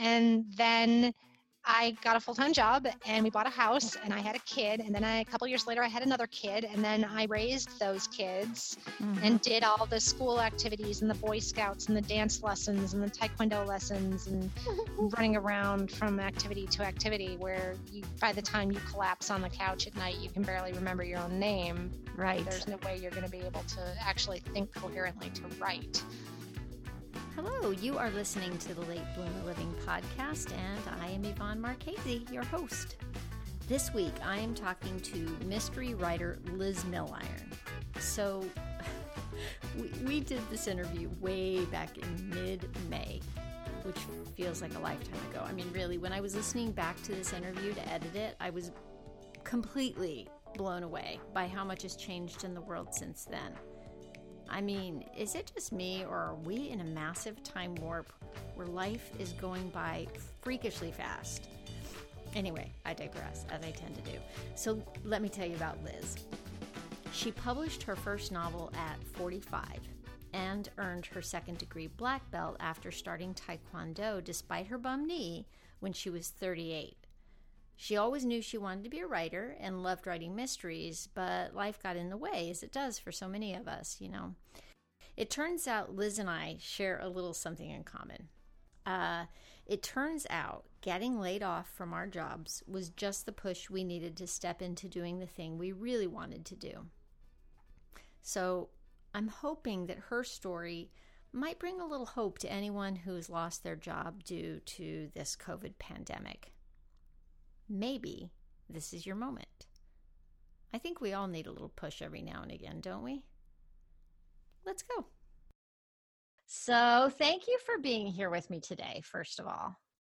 and then I got a full time job and we bought a house and I had a kid. And then I, a couple years later, I had another kid. And then I raised those kids mm-hmm. and did all the school activities and the Boy Scouts and the dance lessons and the Taekwondo lessons and running around from activity to activity where you, by the time you collapse on the couch at night, you can barely remember your own name. Right. There's no way you're going to be able to actually think coherently to write. Hello, you are listening to the Late Bloomer Living podcast, and I am Yvonne Marchese, your host. This week, I am talking to mystery writer Liz Milliron. So, we, we did this interview way back in mid May, which feels like a lifetime ago. I mean, really, when I was listening back to this interview to edit it, I was completely blown away by how much has changed in the world since then. I mean, is it just me, or are we in a massive time warp where life is going by freakishly fast? Anyway, I digress, as I tend to do. So let me tell you about Liz. She published her first novel at 45 and earned her second degree black belt after starting Taekwondo despite her bum knee when she was 38. She always knew she wanted to be a writer and loved writing mysteries, but life got in the way, as it does for so many of us, you know. It turns out Liz and I share a little something in common. Uh, it turns out getting laid off from our jobs was just the push we needed to step into doing the thing we really wanted to do. So I'm hoping that her story might bring a little hope to anyone who's lost their job due to this COVID pandemic maybe this is your moment. I think we all need a little push every now and again, don't we? Let's go. So, thank you for being here with me today, first of all.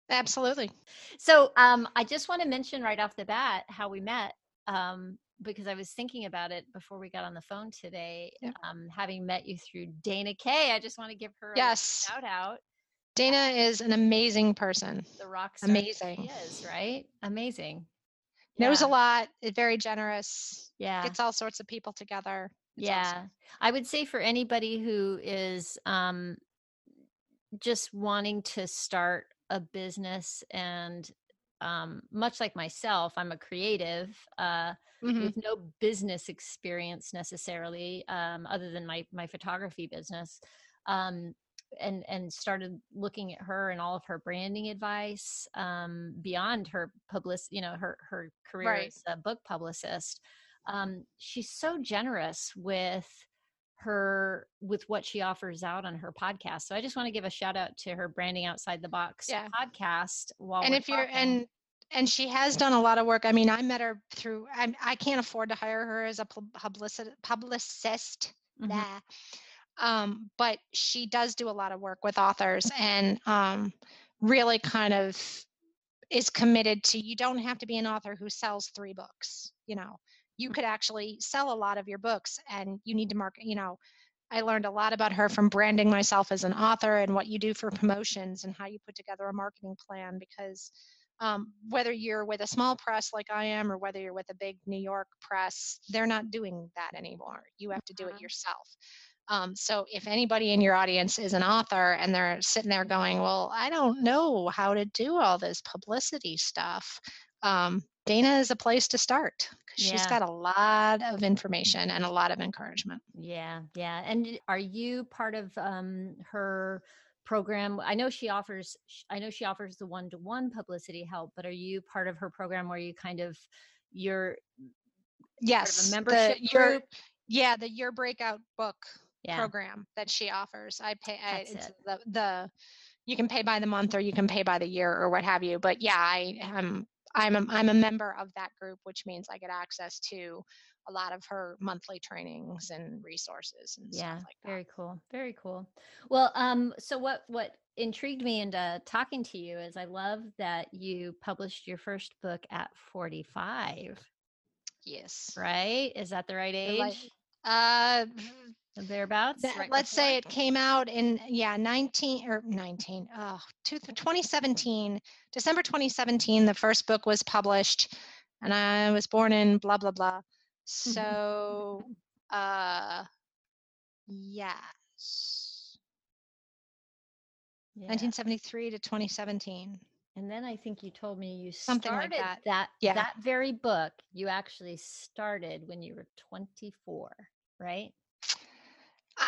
Absolutely. So, um, I just want to mention right off the bat how we met um, because I was thinking about it before we got on the phone today. Um, having met you through Dana Kaye, I just want to give her yes. a shout out. Dana is an amazing person. The rock star amazing. She is, right? Amazing. Knows a lot, very generous. Yeah. Gets all sorts of people together. It's yeah. Awesome. I would say for anybody who is um, just wanting to start a business and um, much like myself, I'm a creative uh, mm-hmm. with no business experience necessarily, um, other than my my photography business. Um, and and started looking at her and all of her branding advice um, beyond her public, you know, her her career right. as a book publicist. Um, she's so generous with her with what she offers out on her podcast. So I just want to give a shout out to her branding outside the box yeah. podcast. While and if talking. you're and and she has done a lot of work. I mean, I met her through. I, I can't afford to hire her as a publicist. Publicist. Mm-hmm. Um, but she does do a lot of work with authors and um, really kind of is committed to you don't have to be an author who sells three books you know. You could actually sell a lot of your books and you need to market you know i learned a lot about her from branding myself as an author and what you do for promotions and how you put together a marketing plan because um, whether you're with a small press like i am or whether you're with a big new york press they're not doing that anymore. You have to do it uh-huh. yourself um, so if anybody in your audience is an author and they're sitting there going, well, I don't know how to do all this publicity stuff, um, Dana is a place to start because yeah. she's got a lot of information and a lot of encouragement. Yeah, yeah. And are you part of um, her program? I know she offers. I know she offers the one-to-one publicity help, but are you part of her program where you kind of you're yes a membership the, group? yeah, the Your Breakout book yeah. program that she offers. I pay I, the the you can pay by the month or you can pay by the year or what have you. But yeah, I am I'm a, I'm a member of that group, which means I get access to a lot of her monthly trainings and resources and yeah, stuff like that. Very cool. Very cool. Well, um, so what what intrigued me into talking to you is I love that you published your first book at 45. Yes. Right? Is that the right age? Uh, thereabouts right let's before. say it came out in yeah 19 or 19 oh 2017 december 2017 the first book was published and i was born in blah blah blah so uh yes Yeah. 1973 to 2017. And then I think you told me you Something like started that. that Yeah. that very book you actually started when you were 24, right?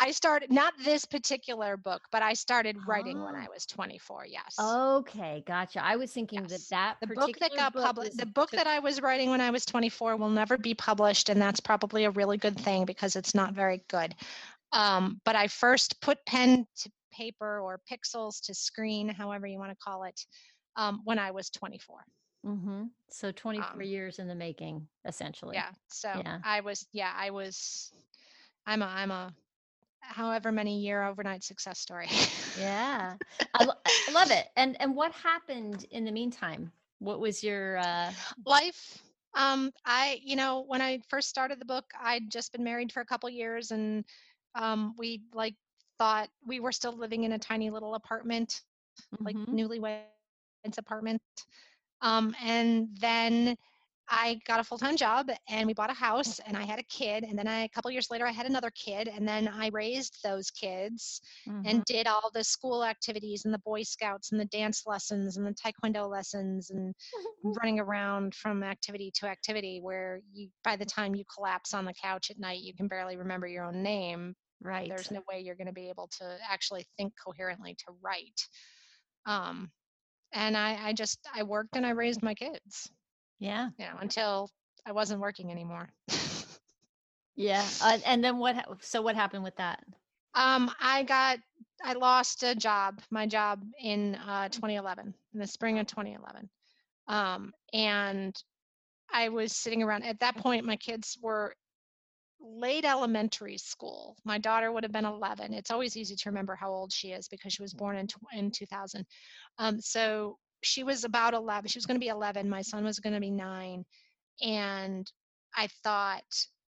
I started not this particular book, but I started writing when Oh. I was 24. Yes. Okay, gotcha. I was thinking Yes. that that the book that got published, the book that I was writing when I was 24 will never be published, and that's probably a really good thing because it's not very good. Um, but I first put pen to paper or pixels to screen, however you want to call it, um, when I was 24. Mhm. So 24 um, years in the making, essentially. Yeah. So Yeah. I was, yeah, I was. I'm a, I'm a, however many year overnight success story. Yeah. I, lo- I love it. And and what happened in the meantime? What was your uh life um i you know when i first started the book i'd just been married for a couple years and um we like thought we were still living in a tiny little apartment like mhm, newlyweds apartment um and then i got a full-time job and we bought a house and i had a kid and then I, a couple years later i had another kid and then i raised those kids mhm, and did all the school activities and the boy scouts and the dance lessons and the taekwondo lessons and running around from activity to activity where you by the time you collapse on the couch at night you can barely remember your own name right. there's no way you're going to be able to actually think coherently to write. Um, and I, I just i worked and i raised my kids yeah. you know until i wasn't working anymore Yeah. Uh, and then what so what happened with that? um, i got i lost a job my job in uh, 2011 in the spring of 2011 um, and i was sitting around at that point my kids were late elementary school my daughter would have been 11 it's always easy to remember how old she is because she was born in, tw- in 2000 um, so she was about 11 she was going to be 11 my son was going to be 9 and i thought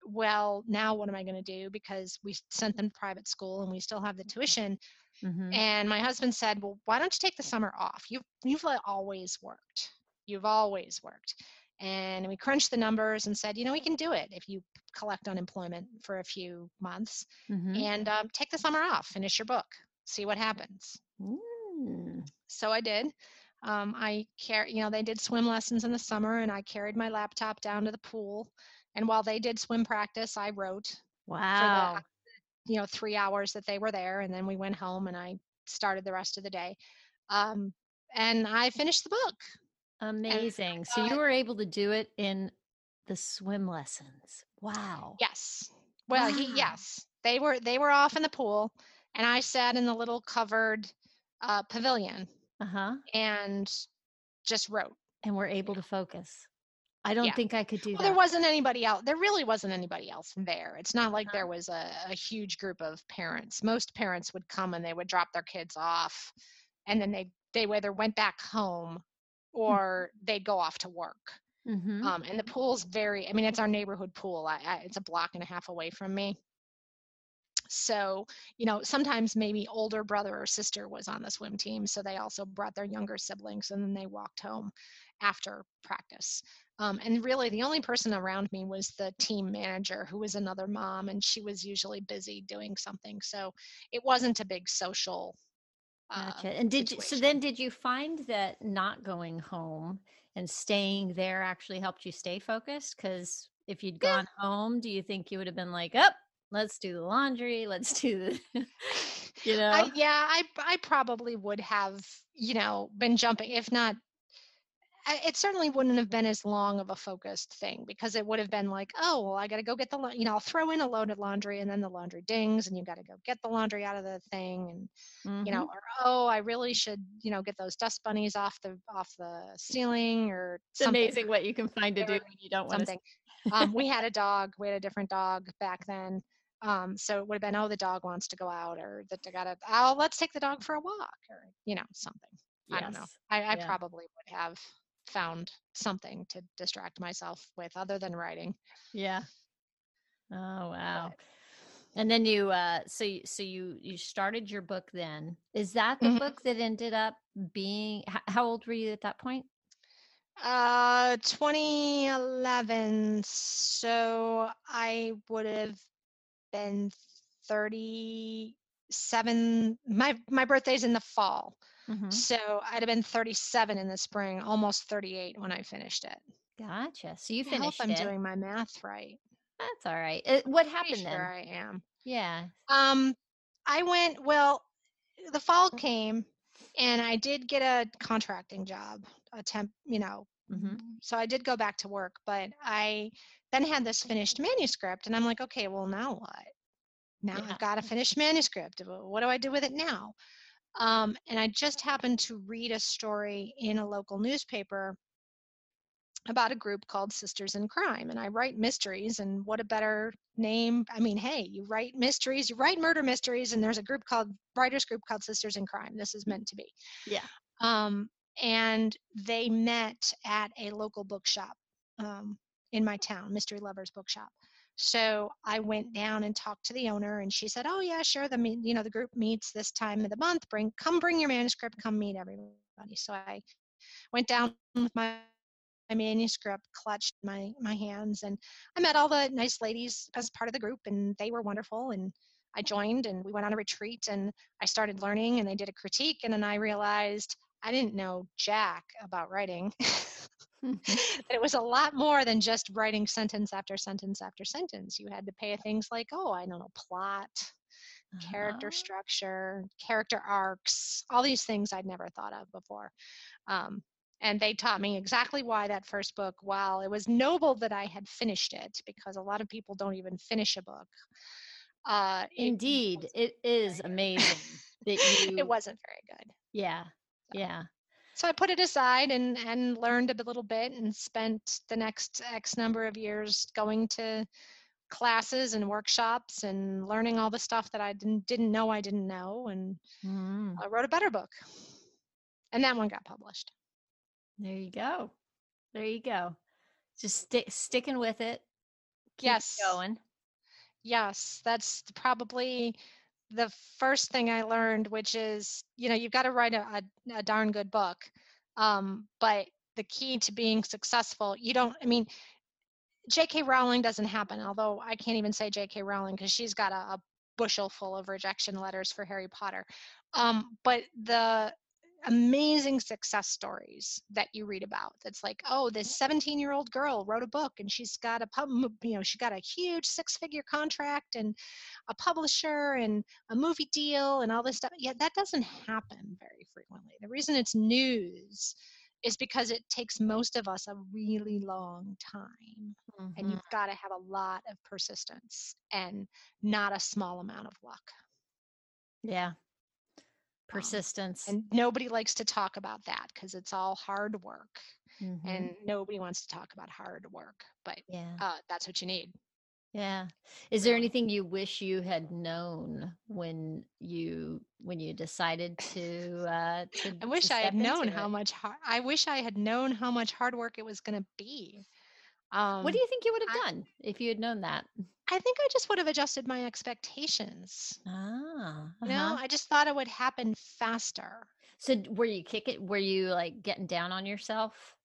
well now what am i going to do because we sent them to private school and we still have the tuition Mhm. and my husband said, "Well, why don't you take the summer off? You've you've always worked. You've always worked." And we crunched the numbers and said, "You know, we can do it if you collect unemployment for a few months Mhm. and um, take the summer off, finish your book, see what happens." Mm. So I did. Um, I care, you know, they did swim lessons in the summer, and I carried my laptop down to the pool. And while they did swim practice, I wrote Wow. you know three hours that they were there and then we went home and i started the rest of the day um, and i finished the book Amazing. So you were able to do it in the swim lessons. Wow. yes well he yes they were they were off in the pool and i sat in the little covered uh, pavilion Uh-huh. and just wrote And we're able to focus. I don't Yeah. think I could do well, that. there wasn't anybody else there really wasn't anybody else there it's not like Uh-huh. there was a, a huge group of parents most parents would come and they would drop their kids off and then they they either went back home or they'd go off to work Mhm. um, and the pool's very i mean it's our neighborhood pool I, I, it's a block and a half away from me so you know sometimes maybe older brother or sister was on the swim team so they also brought their younger siblings and then they walked home after practice um, and really the only person around me was the team manager who was another mom and she was usually busy doing something so it wasn't a big social uh, Gotcha. And did you, so then did you find that not going home and staying there actually helped you stay focused? Because if you'd Yeah. gone home, do you think you would have been like, up, let's do the laundry, let's do the, you know? I, yeah, I I probably would have, you know, been jumping if not. It certainly wouldn't have been as long of a focused thing because it would have been like, oh, well, I got to go get the, la- you know, I'll throw in a load of laundry and then the laundry dings and you got to go get the laundry out of the thing and you know, or oh, I really should, you know, get those dust bunnies off the off the ceiling or it's something. amazing what you can find to do when you don't want to. something. um, we had a dog. We had a different dog back then. Um, so it would have been, oh, the dog wants to go out, or that they got to, oh, let's take the dog for a walk, or you know, something. I don't know. I, I Yeah. probably would have found something to distract myself with other than writing. Yeah. Oh wow. And then you uh so you, so you you started your book then. Is that the Mhm. book that ended up being how old were you at that point? Uh, 2011. So I would have been 37. My my birthday's in the fall. Mhm. So I'd have been 37 in the spring, almost 38 when I finished it. Gotcha. So you finished. I hope i'm it. doing my math right. That's all right. Uh, what happened sure then? I am. Yeah. Um, I went, well, the fall came and I did get a contracting job, a temp, you know. Mhm. So I did go back to work, but I then had this finished manuscript and I'm like, okay, well, now what? Now Yeah. I've got a finished manuscript. What do I do with it now? Um, and I just happened to read a story in a local newspaper about a group called Sisters in Crime. And I write mysteries, and what a better name. I mean, hey, you write mysteries, you write murder mysteries, and there's a group called, writers group called Sisters in Crime. This is meant to be. Yeah. Um, and they met at a local bookshop um, in my town, Mystery Lovers Bookshop. So I went down and talked to the owner, and she said, "Oh yeah, sure. The you know the group meets this time of the month. Bring come bring your manuscript. Come meet everybody." So I went down with my, my manuscript, clutched my my hands, and I met all the nice ladies as part of the group, and they were wonderful. And I joined, and we went on a retreat, and I started learning, and they did a critique, and then I realized I didn't know jack about writing. it was a lot more than just writing sentence after sentence after sentence. You had to pay things like, oh, I don't know, plot, character Ah. structure, character arcs, all these things I'd never thought of before. Um, and they taught me exactly why that first book, while it was noble that I had finished it, because a lot of people don't even finish a book. Uh, Indeed, wasn't it is amazing that you. it wasn't very good. Yeah. Yeah. So I put it aside and, and learned a little bit and spent the next X number of years going to classes and workshops and learning all the stuff that I didn't didn't know I didn't know and Mm, I wrote a better book. And that one got published. there you go. There you go. Just stick sticking with it. Keep Yes. Going. Yes, that's probably the first thing I learned, which is, you know, you've got to write a, a, a darn good book. Um, but the key to being successful, you don't, I mean, J.K. Rowling doesn't happen, although I can't even say J.K. Rowling because she's got a, a bushel full of rejection letters for Harry Potter. Um, but the amazing success stories that you read about, that's like, oh, this 17 year old girl wrote a book and she's got a pub, you know, she got a huge six figure contract and a publisher and a movie deal and all this stuff. Yeah, that doesn't happen very frequently. The reason it's news is because it takes most of us a really long time and Mhm. you've got to have a lot of persistence and not a small amount of luck Yeah. Um, Persistence. and nobody likes to talk about that because it's all hard work Mhm. and nobody wants to talk about hard work but yeah. uh, that's what you need Yeah. Is there anything you wish you had known when you when you decided to uh to, i wish i had known how it? much hard i wish i had known how much hard work it was going to be um, What do you think you would have I- done if you had known that? I think i just would have adjusted my expectations Ah. uh-huh. i just thought it would happen faster So were you kick it were you like getting down on yourself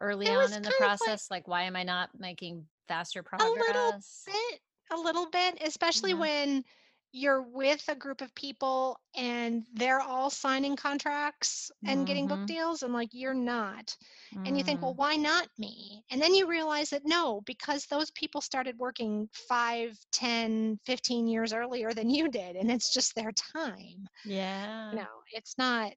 early It on in the of like- process? Like, why am I not making faster progress? a little bit a little bit especially Uh-huh. when you're with a group of people and they're all signing contracts and getting book Mhm. deals and like you're not and you think well Mm, why not me and then you realize that no because those people started working 5 10 15 years earlier than you did and it's just their time yeah. no it's not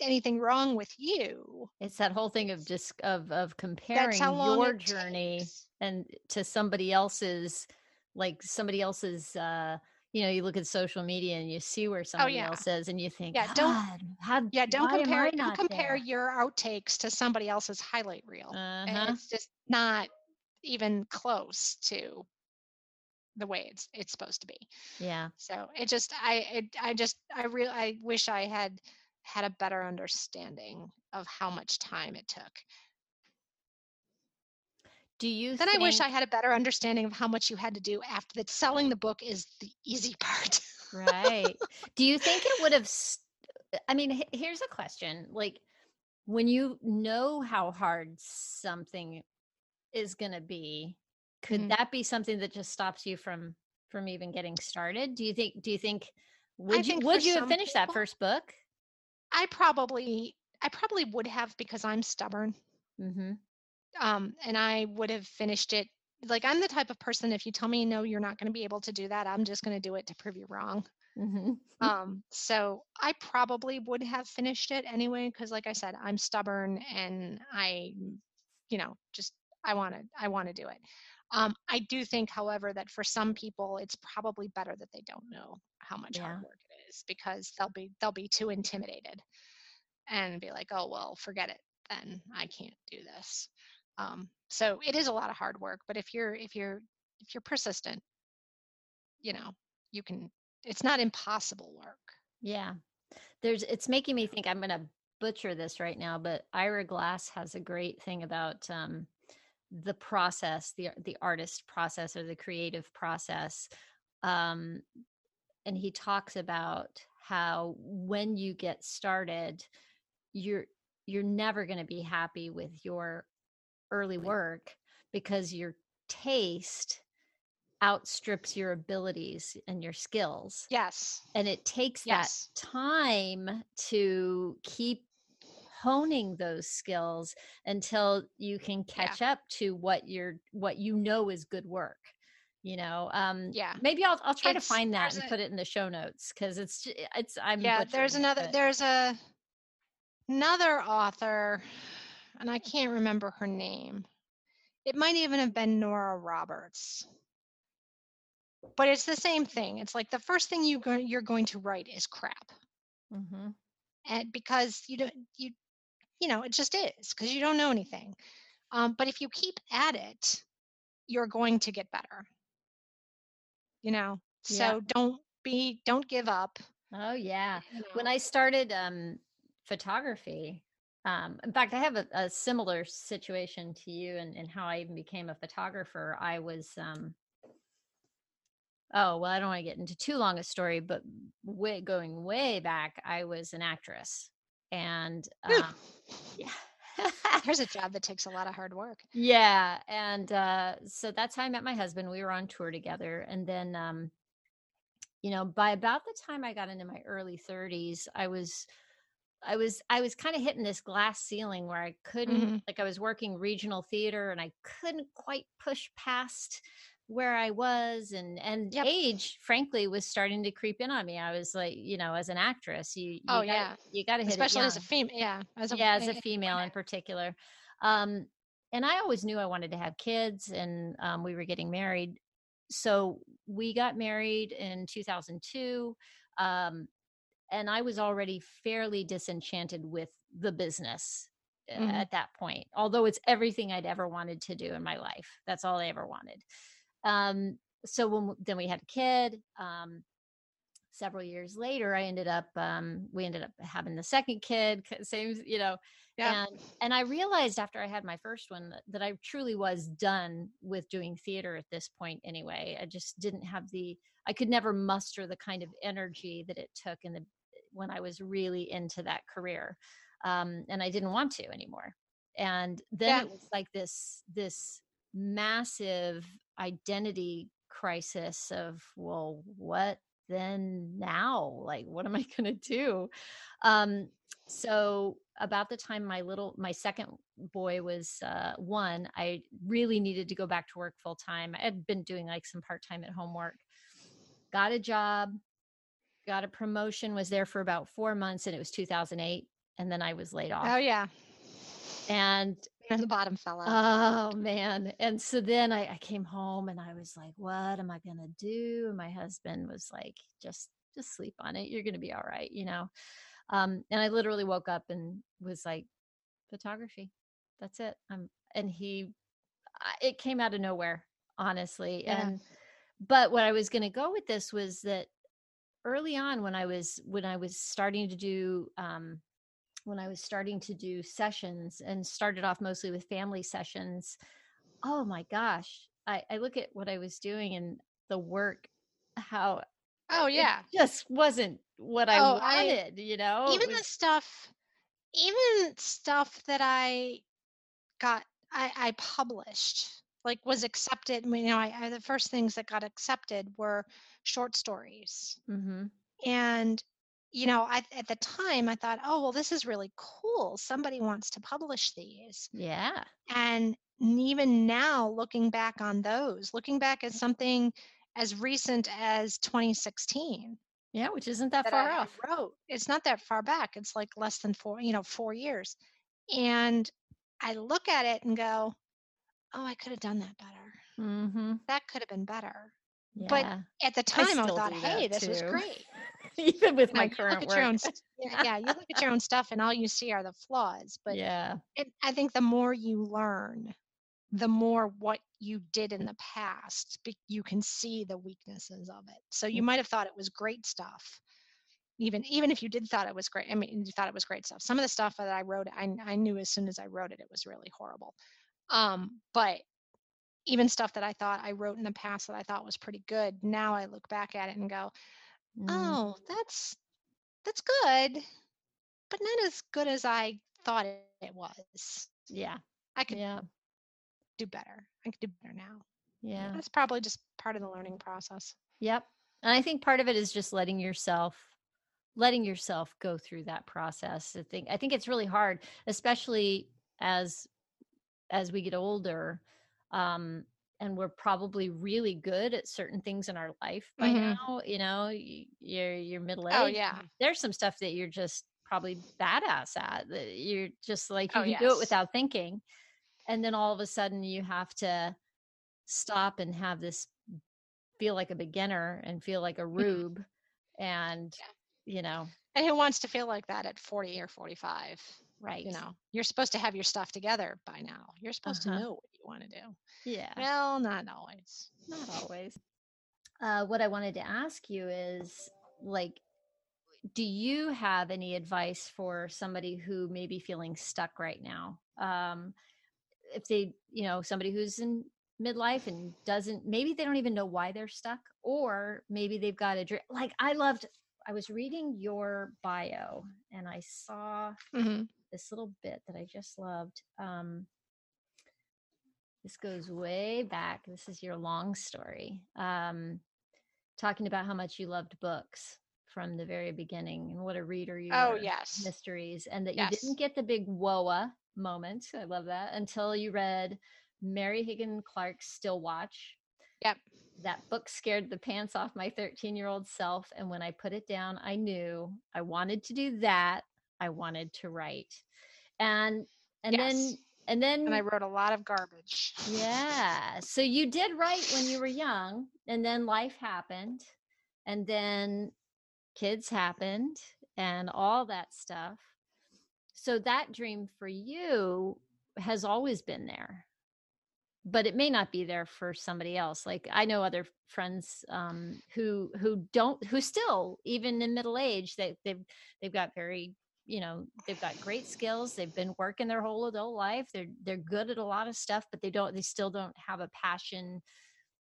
anything wrong with you It's that whole thing of just of of comparing your journey takes. and to somebody else's like somebody else's uh you know you look at social media and you see where somebody Oh, yeah. else is and you think Yeah, don't- how yeah don't compare don't compare there?" your outtakes to somebody else's highlight reel and uh-huh. it's just not even close to the way it's it's supposed to be yeah so it just i it, i just i real i wish i had had a better understanding of how much time it took do you then i wish i had a better understanding of how much you had to do after that selling the book is the easy part right do you think it would have st- i mean here's a question like when you know how hard something is going to be could Mhm. that be something that just stops you from from even getting started do you think do you think would you would you have finished that first book I probably I probably would have because I'm stubborn. Mm-hmm. Um, and I would have finished it. Like I'm the type of person if you tell me no, you're not going to be able to do that, I'm just going to do it to prove you wrong. Mm-hmm. Um, so I probably would have finished it anyway because, like I said, I'm stubborn and I, you know, just I want to I want to do it. Um, I do think, however, that for some people, it's probably better that they don't know how much Yeah. hard work it is because they'll be they'll be too intimidated and be like, oh well, forget it. Then I can't do this. Um, so it is a lot of hard work, but if you're if you're if you're persistent, you know, you can. It's not impossible work. Yeah. There's it's making me think I'm gonna butcher this right now, but Ira Glass has a great thing about um the process, the the artist process or the creative process. Um and he talks about how when you get started, you're you're never going to be happy with your early work because your taste outstrips your abilities and your skills Yes. and it takes Yes. that time to keep honing those skills until you can Yeah. catch up to what you're what you know is good work you know um Yeah. maybe i'll i'll try to find that and a- put it in the show notes because it's it's i'm yeah there's butchering it, another there's a another author and i can't remember her name. It might even have been nora roberts. But it's the same thing. It's like the first thing you go, you're going to write is crap. Mhm. and because you don't you you know it just is because you don't know anything. Um, but if you keep at it you're going to get better. You know? So Yeah. don't be don't give up. Oh yeah. You when. I started um, photography, um, in fact, I have a, a similar situation to you and, and how I even became a photographer. I was, um, oh, well, I don't want to get into too long a story, but way, going way back, I was an actress. And um, yeah. There's a job that takes a lot of hard work. Yeah, and uh, so that's how I met my husband. We were on tour together, and then, um, you know, by about the time I got into my early 30s, I was, I was, I was kind of hitting this glass ceiling where I couldn't, Mhm. like, I was working regional theater, and I couldn't quite push past where I was, and and Yep. age, frankly, was starting to creep in on me. I was like, you know, as an actress, you, you Oh, gotta, yeah. you got to hit it Especially as a female. Yeah. As a, yeah as a female in particular um and i always knew i wanted to have kids and um, we were getting married so we got married in 2002 um and i was already fairly disenchanted with the business uh, Mhm. at that point although it's everything i'd ever wanted to do in my life that's all i ever wanted um so when then we had a kid um several years later i ended up um we ended up having the second kid same you know Yeah. and and i realized after i had my first one that, that i truly was done with doing theater at this point anyway i just didn't have the i could never muster the kind of energy that it took in the when i was really into that career um and i didn't want to anymore. And then it was like this this massive identity crisis of well what then now? Like what am i going to do? Um so about the time my little my second boy was uh one i really needed to go back to work full time. I had been doing like some part-time at home work. Got a job got a promotion was there for about four months and it was 2008 and then i was laid off Oh, yeah. and And the bottom fell out. Oh man. And so then I, I came home and I was like, what am I gonna do? And my husband was like, just just sleep on it. You're gonna be all right, you know. Um, and I literally woke up and was like, photography. That's it. Um, and he I- it came out of nowhere, honestly. Yeah. And but what I was gonna go with this was that early on when I was when I was starting to do um when I was starting to do sessions and started off mostly with family sessions, oh my gosh, I, I look at what I was doing and the work, how oh, it yeah. just wasn't what I Oh, I- wanted, you know? Even the stuff even stuff that i got i i published like was accepted you know I, I the first things that got accepted were short stories Mhm. and you know, I, at the time I thought, oh, well, this is really cool. Somebody wants to publish these. Yeah. And even now, looking back on those, looking back at something as recent as 2016. Yeah, which isn't that, that far I off. Wrote. It's not that far back. It's like less than four, you know, four years. And I look at it and go, oh, I could have done that better. Mm-hmm. That could have been better. Yeah. But at the time, I, still thought, hey, this was great. Even with You know, my current look work. at your own, yeah, yeah, you look at your own stuff, and all you see are the flaws. But yeah. it, I think the more you learn, the more what you did in the past, you can see the weaknesses of it. So you Mm. might have thought it was great stuff, even even if you did thought it was great. I mean, you thought it was great stuff. Some of the stuff that I wrote, I, I knew as soon as I wrote it, it was really horrible. Um, but even stuff that I thought I wrote in the past that I thought was pretty good, now I look back at it and go, Mm. oh, that's that's good, but not as good as I thought it, it was. Yeah. I could Yeah. do better. I could do better now. Yeah. That's probably just part of the learning process. Yep. And I think part of it is just letting yourself letting yourself go through that process. I think I think it's really hard, especially as as we get older. Um and we're probably really good at certain things in our life by Mhm. now. You know, you're you're middle aged. Oh, yeah. There's some stuff that you're just probably badass at. That you're just like you Oh, can do it without thinking. And then all of a sudden you have to stop and have this feel like a beginner and feel like a rube and you know And who wants to feel like that at 40 or 45? Right You know, you're supposed to have your stuff together by now. You're supposed Uh-huh. to know what you want to do. yeah Well, not always. not always uh, what i wanted to ask you is like do you have any advice for somebody who may be feeling stuck right now um if they you know somebody who's in midlife and doesn't maybe they don't even know why they're stuck or maybe they've got a dream like i loved i was reading your bio and i saw hmm this little bit that I just loved. Um, this goes way back. This is your long story. Um, talking about how much you loved books from the very beginning and what a reader you Oh, were. yes. Mysteries. And that you didn't get the big whoa moment. I love that until you read Mary Higgins Clark's Stillwatch. Yep. That book scared the pants off my 13 year old self. And when I put it down, I knew I wanted to do that. I wanted to write. And and Yes. then and then And I wrote a lot of garbage. yeah. So you did write when you were young, and then life happened, and then kids happened, and all that stuff. So that dream for you has always been there, but it may not be there for somebody else. Like I know other friends um, who who don't who still even in middle age they they've they've got very you know they've got great skills they've been working their whole adult life they're they're good at a lot of stuff but they don't they still don't have a passion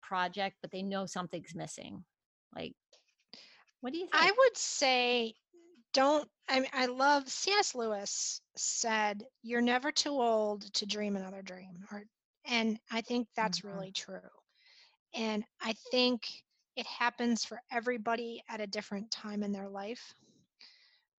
project but they know something's missing like what do you think I would say don't I mean, I love C.S. Lewis said you're never too old to dream another dream or and I think that's Mhm. really true. And I think it happens for everybody at a different time in their life.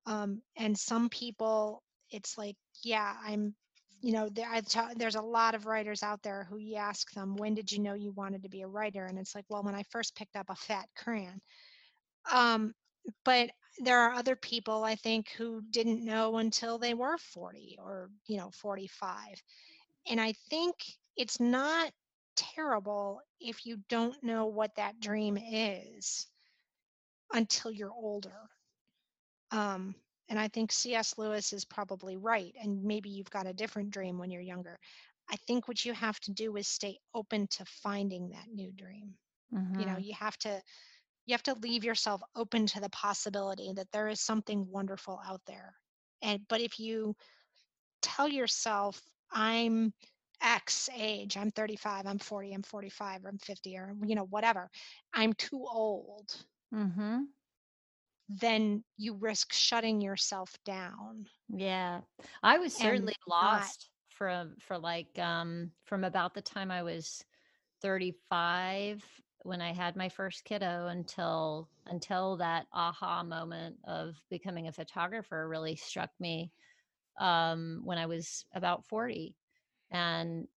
Um, and some people, it's like, yeah, I'm, you know, there, ta- there's a lot of writers out there who you ask them, when did you know you wanted to be a writer? And it's like, well, when I first picked up a fat crayon. Um, but there are other people I think who didn't know until they were 40 or, you know, 45. And I think it's not terrible if you don't know what that dream is until you're older. Um, and I think C.S. Lewis is probably right. And maybe you've got a different dream when you're younger. I think what you have to do is stay open to finding that new dream. You know, Mhm. you have to you have to leave yourself open to the possibility that there is something wonderful out there. And but if you tell yourself, I'm X age, I'm 35, I'm 40, I'm 45, or I'm 50, or you know, whatever, I'm too old, Mhm. Then you risk shutting yourself down. Yeah. I was certainly not- lost for for like um from about the time I was 35 when I had my first kiddo until until that aha moment of becoming a photographer really struck me um, when I was about 40. And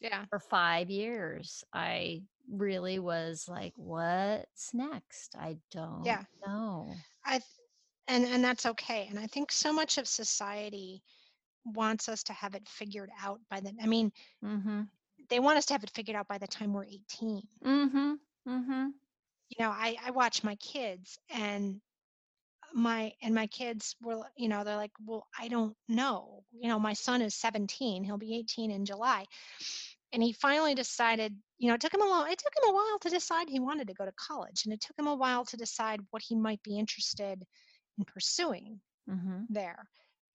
Yeah. for five years, I really was like, what's next? I don't Yeah. know. I and and that's okay. And I think so much of society wants us to have it figured out by the I mean, Mm-hmm. they want us to have it figured out by the time we're 18. Mm-hmm. Mm-hmm. You know, I I watch my kids and my and my kids were you know they're like well i don't know you know my son is 17 he'll be 18 in july and he finally decided you know it took him a long it took him a while to decide he wanted to go to college and it took him a while to decide what he might be interested in pursuing Mm-hmm. there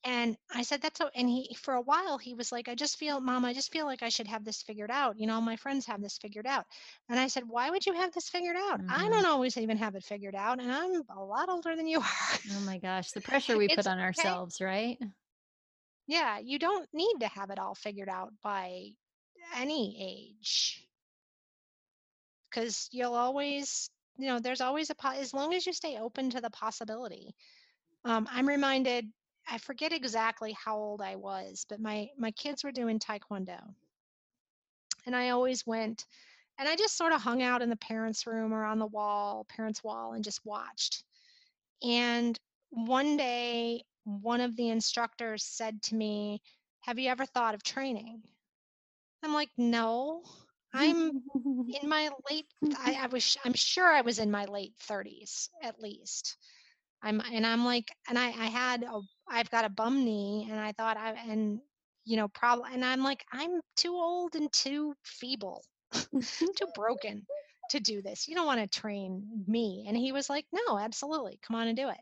and i said that's so and he for a while he was like i just feel mom i just feel like i should have this figured out you know my friends have this figured out and i said why would you have this figured out i Mhm. don't always even have it figured out and i'm a lot older than you are Oh my gosh, the pressure we put on okay. ourselves, right? yeah you don't need to have it all figured out by any age. Because you'll always you know there's always a as long as you stay open to the possibility. Um, i'm reminded i forget exactly how old i was but my my kids were doing taekwondo. And i always went and i just sort of hung out in the parents room or on the wall parents wall and just watched. And one day one of the instructors said to me have you ever thought of training i'm like no i'm in my late I, I was i'm sure i was in my late 30s at least. I'm and i'm like and i i had a i've got a bum knee and i thought i and you know probably and i'm like i'm too old and too feeble too broken to do this. You don't want to train me. And he was like no absolutely come on and do it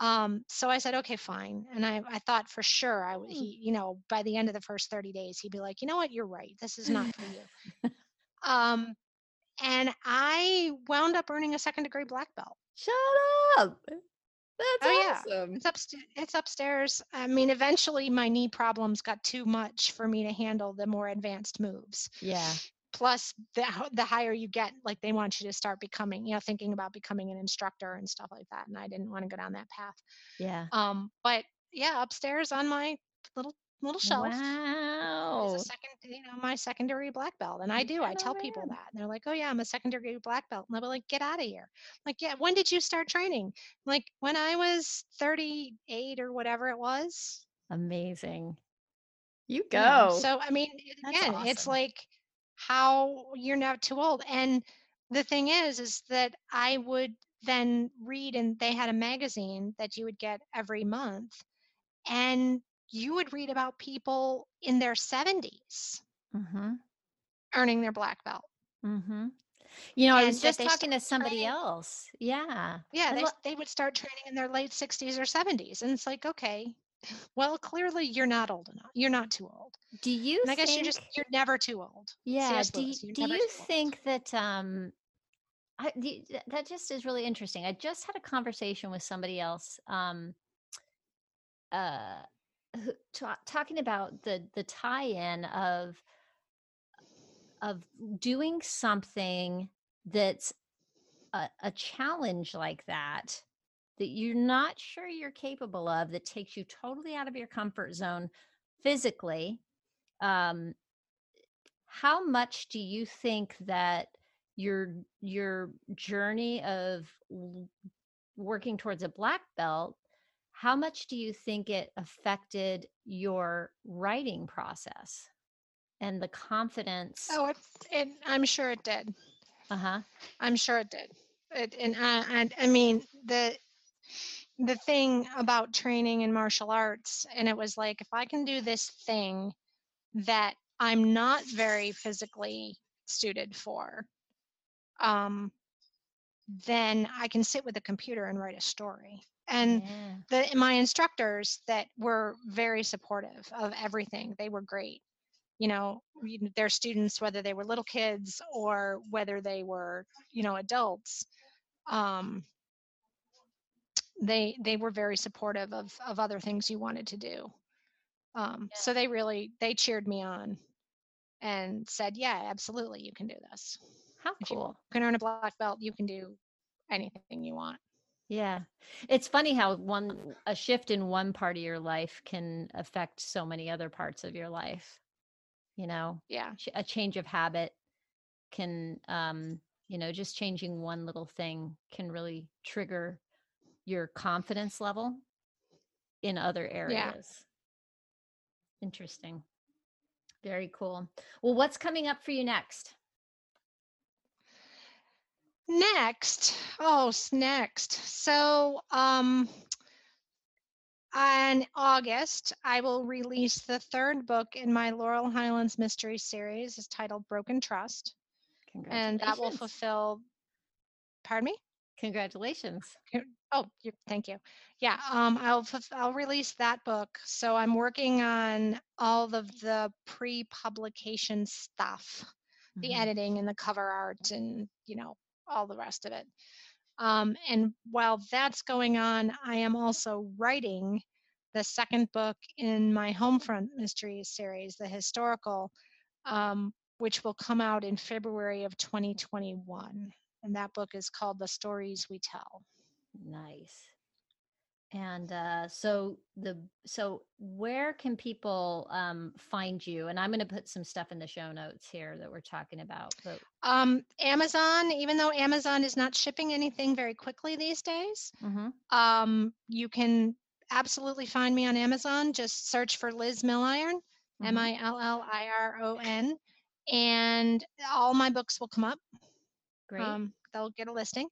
um so i said okay fine and i i thought for sure i would he you know by the end of the first 30 days he'd be like you know what you're right this is not for you um, and I wound up earning a second degree black belt. Shut up. That's Oh, yeah. awesome. It's upstairs. It's upstairs. I mean, eventually my knee problems got too much for me to handle the more advanced moves. Yeah. Plus, the the higher you get, like they want you to start becoming, you know, thinking about becoming an instructor and stuff like that. And I didn't want to go down that path. Yeah. Um, but yeah, upstairs on my little little shelf. Wow. is a second, you know, my secondary black belt. And I do. I tell people that. And they're like, oh, yeah, I'm a secondary black belt. And they'll be like, get out of here. I'm like, yeah, when did you start training? I'm like, when I was 38 or whatever it was. Amazing. You you know. go. So, I mean, That's again, it's like how you're not too old. And the thing is, is that I would then read, and they had a magazine that you would get every month. And you would read about people in their 70s mm-hmm. earning their black belt. Mm-hmm. You know, I was just talking to somebody training- else. Yeah. Yeah, they, lo- they would start training in their late 60s or 70s. And it's like, okay, well, clearly you're not old enough. You're not too old. do you And I guess think you're just, you're never too old. Yeah. Do Lewis, do you too old. think that um I, the, that just is really interesting. I just had a conversation with somebody else um uh who, ta- talking about the the tie-in of of doing something that's a, a challenge like that that you're not sure you're capable of that takes you totally out of your comfort zone physically um how much do you think that your your journey of working towards a black belt how much do you think it affected your writing process and the confidence Oh, it, it, I'm sure it did. uh-huh I'm sure it did. It, and I, and I mean the the thing about training in martial arts, and it was like if I can do this thing that I'm not very physically suited for, um, then I can sit with a computer and write a story. And yeah. the my instructors that were very supportive of everything. They were great. You know, their students, whether they were little kids or whether they were, you know, adults, um, they they were very supportive of of other things you wanted to do. Um, So they really they cheered me on and said, "Yeah, absolutely, you can do this." How If you cool. can earn a black belt, you can do anything you want. Yeah. It's funny how one a shift in one part of your life can affect so many other parts of your life. You know, Yeah. a change of habit can um, you know, just changing one little thing can really trigger your confidence level in other areas. Yeah. Interesting. Very cool. Well, what's coming up for you next? Next, oh, next. So, um, in August, I will release the third book in my Laurel Highlands Mystery Series. It's titled Broken Trust, and that will fulfill. Pardon me. Congratulations. Oh, you, thank you. Yeah, um, I'll I'll release that book. So I'm working on all of the pre-publication stuff, the Mhm. editing and the cover art, and you know all the rest of it. Um, and while that's going on, I am also writing the second book in my Homefront Mysteries series, the historical, um, which will come out in February of 2021. And that book is called The Stories We Tell. Nice. And uh, so the so where can people um, find you? And I'm going to put some stuff in the show notes here that we're talking about. But Um, Amazon, even though Amazon is not shipping anything very quickly these days, Mhm. um, you can absolutely find me on Amazon. Just search for Liz Milliron, Mhm. M I L L I R O N, and all my books will come up. Great. Um, they'll get a listing.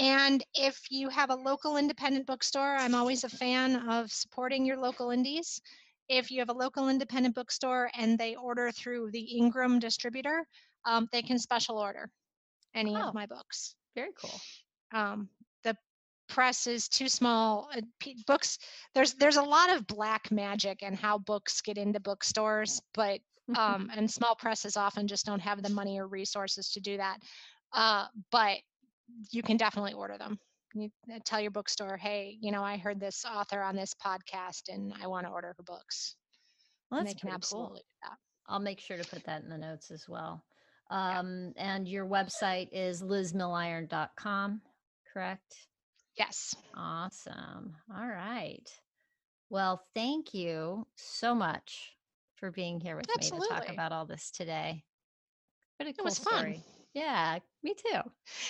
And if you have a local independent bookstore, I'm always a fan of supporting your local indies. If you have a local independent bookstore and they order through the Ingram distributor, um, they can special order any Oh. of my books. Very cool. Um, the press is too small. uh, p- Books there's there's a lot of black magic and how books get into bookstores, but um, and small presses often just don't have the money or resources to do that. Uh, but you can definitely order them. You uh, tell your bookstore, hey, you know, I heard this author on this podcast and I want to order her books. well, and that's they can absolutely cool. I'll make sure to put that in the notes as well. Um, And your website is lizmilliron.com, correct? Yes. Awesome. All right. Well, thank you so much for being here with me to talk about all this today. What a It cool was fun. story. Yeah, me too.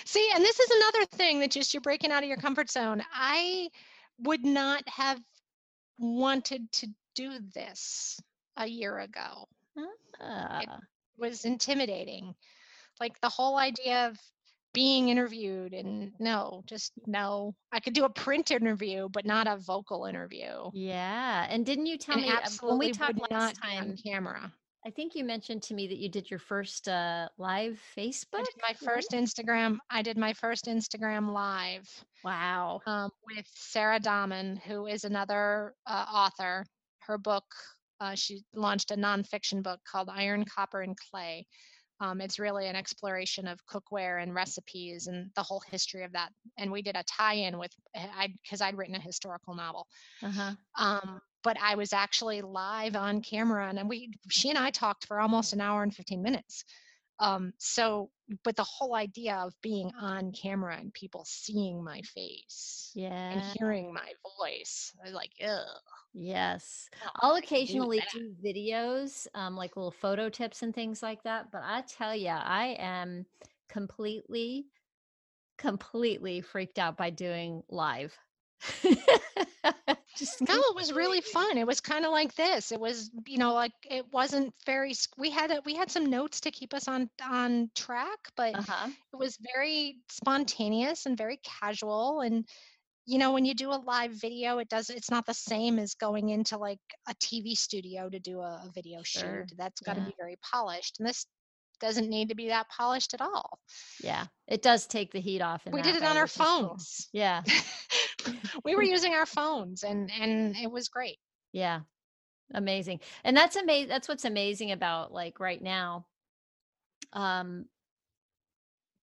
See, and this is another thing that just you're breaking out of your comfort zone. I would not have wanted to do this a year ago. Uh, It was intimidating. Like the whole idea of being interviewed and no, just no. I could do a print interview, but not a vocal interview. yeah. And didn't you tell and me when we talked last time on camera. I think you mentioned to me that you did your first uh, live I Facebook. did my right? first Instagram. I did my first Instagram live. Wow. um, with Sarah Dahman, who is another uh, author. Her book, uh, she launched a nonfiction book called Iron, Copper, and Clay. Um, it's really an exploration of cookware and recipes and the whole history of that. And we did a tie-in with, eh, I because I'd written a historical novel. Uh huh. Um, but I was actually live on camera, and we, she and I talked for almost an hour and 15 minutes. Um, so, but the whole idea of being on camera and people seeing my face and hearing my voice, I was like, ugh. Yes. I'll can't do occasionally do videos, um, like little photo tips and things like that. But I tell you, I am completely, completely freaked out by doing live. It was really fun. It was kind of like this. It was, you know, like it wasn't very. We had a, we had some notes to keep us on on track, but Uh huh. it was very spontaneous and very casual. And you know, when you do a live video, it does. It's not the same as going into like a TV studio to do a, a video Sure. shoot. That's got to Yeah. be very polished, and this doesn't need to be that polished at all. Yeah. It does take the heat off. We did it way, on our is cool. phones. Yeah. we were using our phones, and and it was great. Yeah. Amazing. And that's amazing. That's what's amazing about like right now. Um,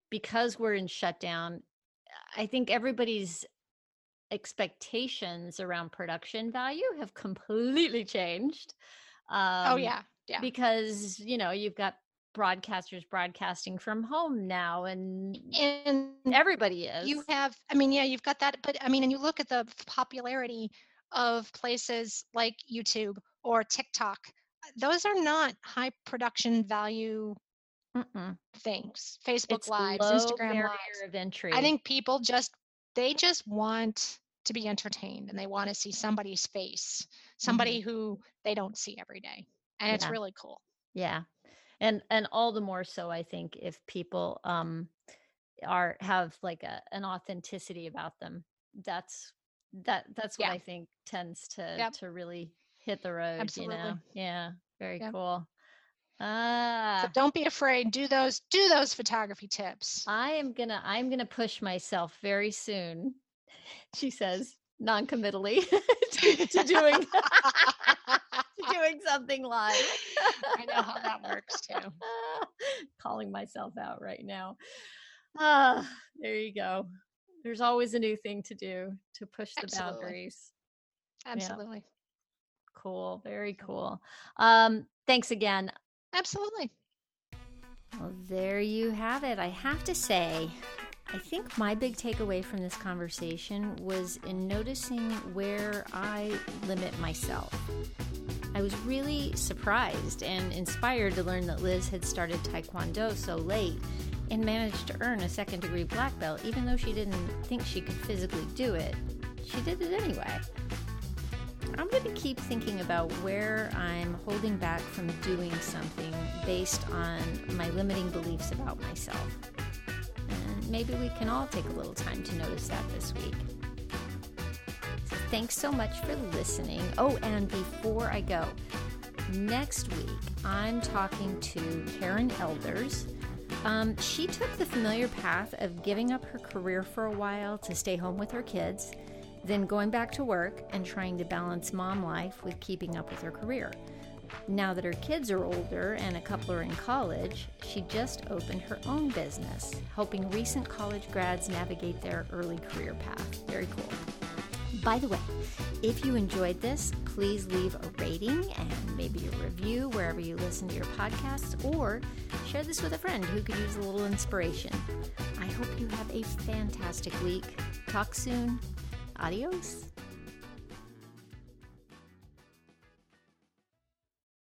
because we're in shutdown, I think everybody's expectations around production value have completely changed. Um, oh yeah, yeah. Because, you know, you've got broadcasters broadcasting from home now and and everybody is. you have i mean yeah you've got that but i mean and you look at the popularity of places like youtube or tiktok those are not high production value Mm-mm. things facebook it's lives instagram lives. of entry. i think people just they just want to be entertained and they want to see somebody's face somebody who they don't see every day and it's Mm-hmm. Really cool. Yeah and and all the more so i think if people um are have like a an authenticity about them that's that that's what Yeah. i think tends to Yep. to really hit the road Absolutely. you know yeah very Yep. cool ah so don't be afraid do those do those photography tips i am gonna i'm gonna push myself very soon she says non-committally to, to doing doing something live I know how that works too. calling myself out right now ah there you go there's always a new thing to do to push the Absolutely. boundaries Absolutely. cool very cool um thanks again Absolutely. Well, there you have it. I have to say, I think my big takeaway from this conversation was in noticing where I limit myself. I was really surprised and inspired to learn that Liz had started Taekwondo so late and managed to earn a second degree black belt, even though she didn't think she could physically do it. She did it anyway. I'm going to keep thinking about where I'm holding back from doing something based on my limiting beliefs about myself. And maybe we can all take a little time to notice that this week. Thanks so much for listening. Oh, and before I go, next week I'm talking to Karen Elders. Um, she took the familiar path of giving up her career for a while to stay home with her kids then going back to work and trying to balance mom life with keeping up with her career. Now that her kids are older and a couple are in college, she just opened her own business, helping recent college grads navigate their early career path. Very cool. By the way, if you enjoyed this, please leave a rating and maybe a review wherever you listen to your podcasts, or share this with a friend who could use a little inspiration. I hope you have a fantastic week. Talk soon. Adios.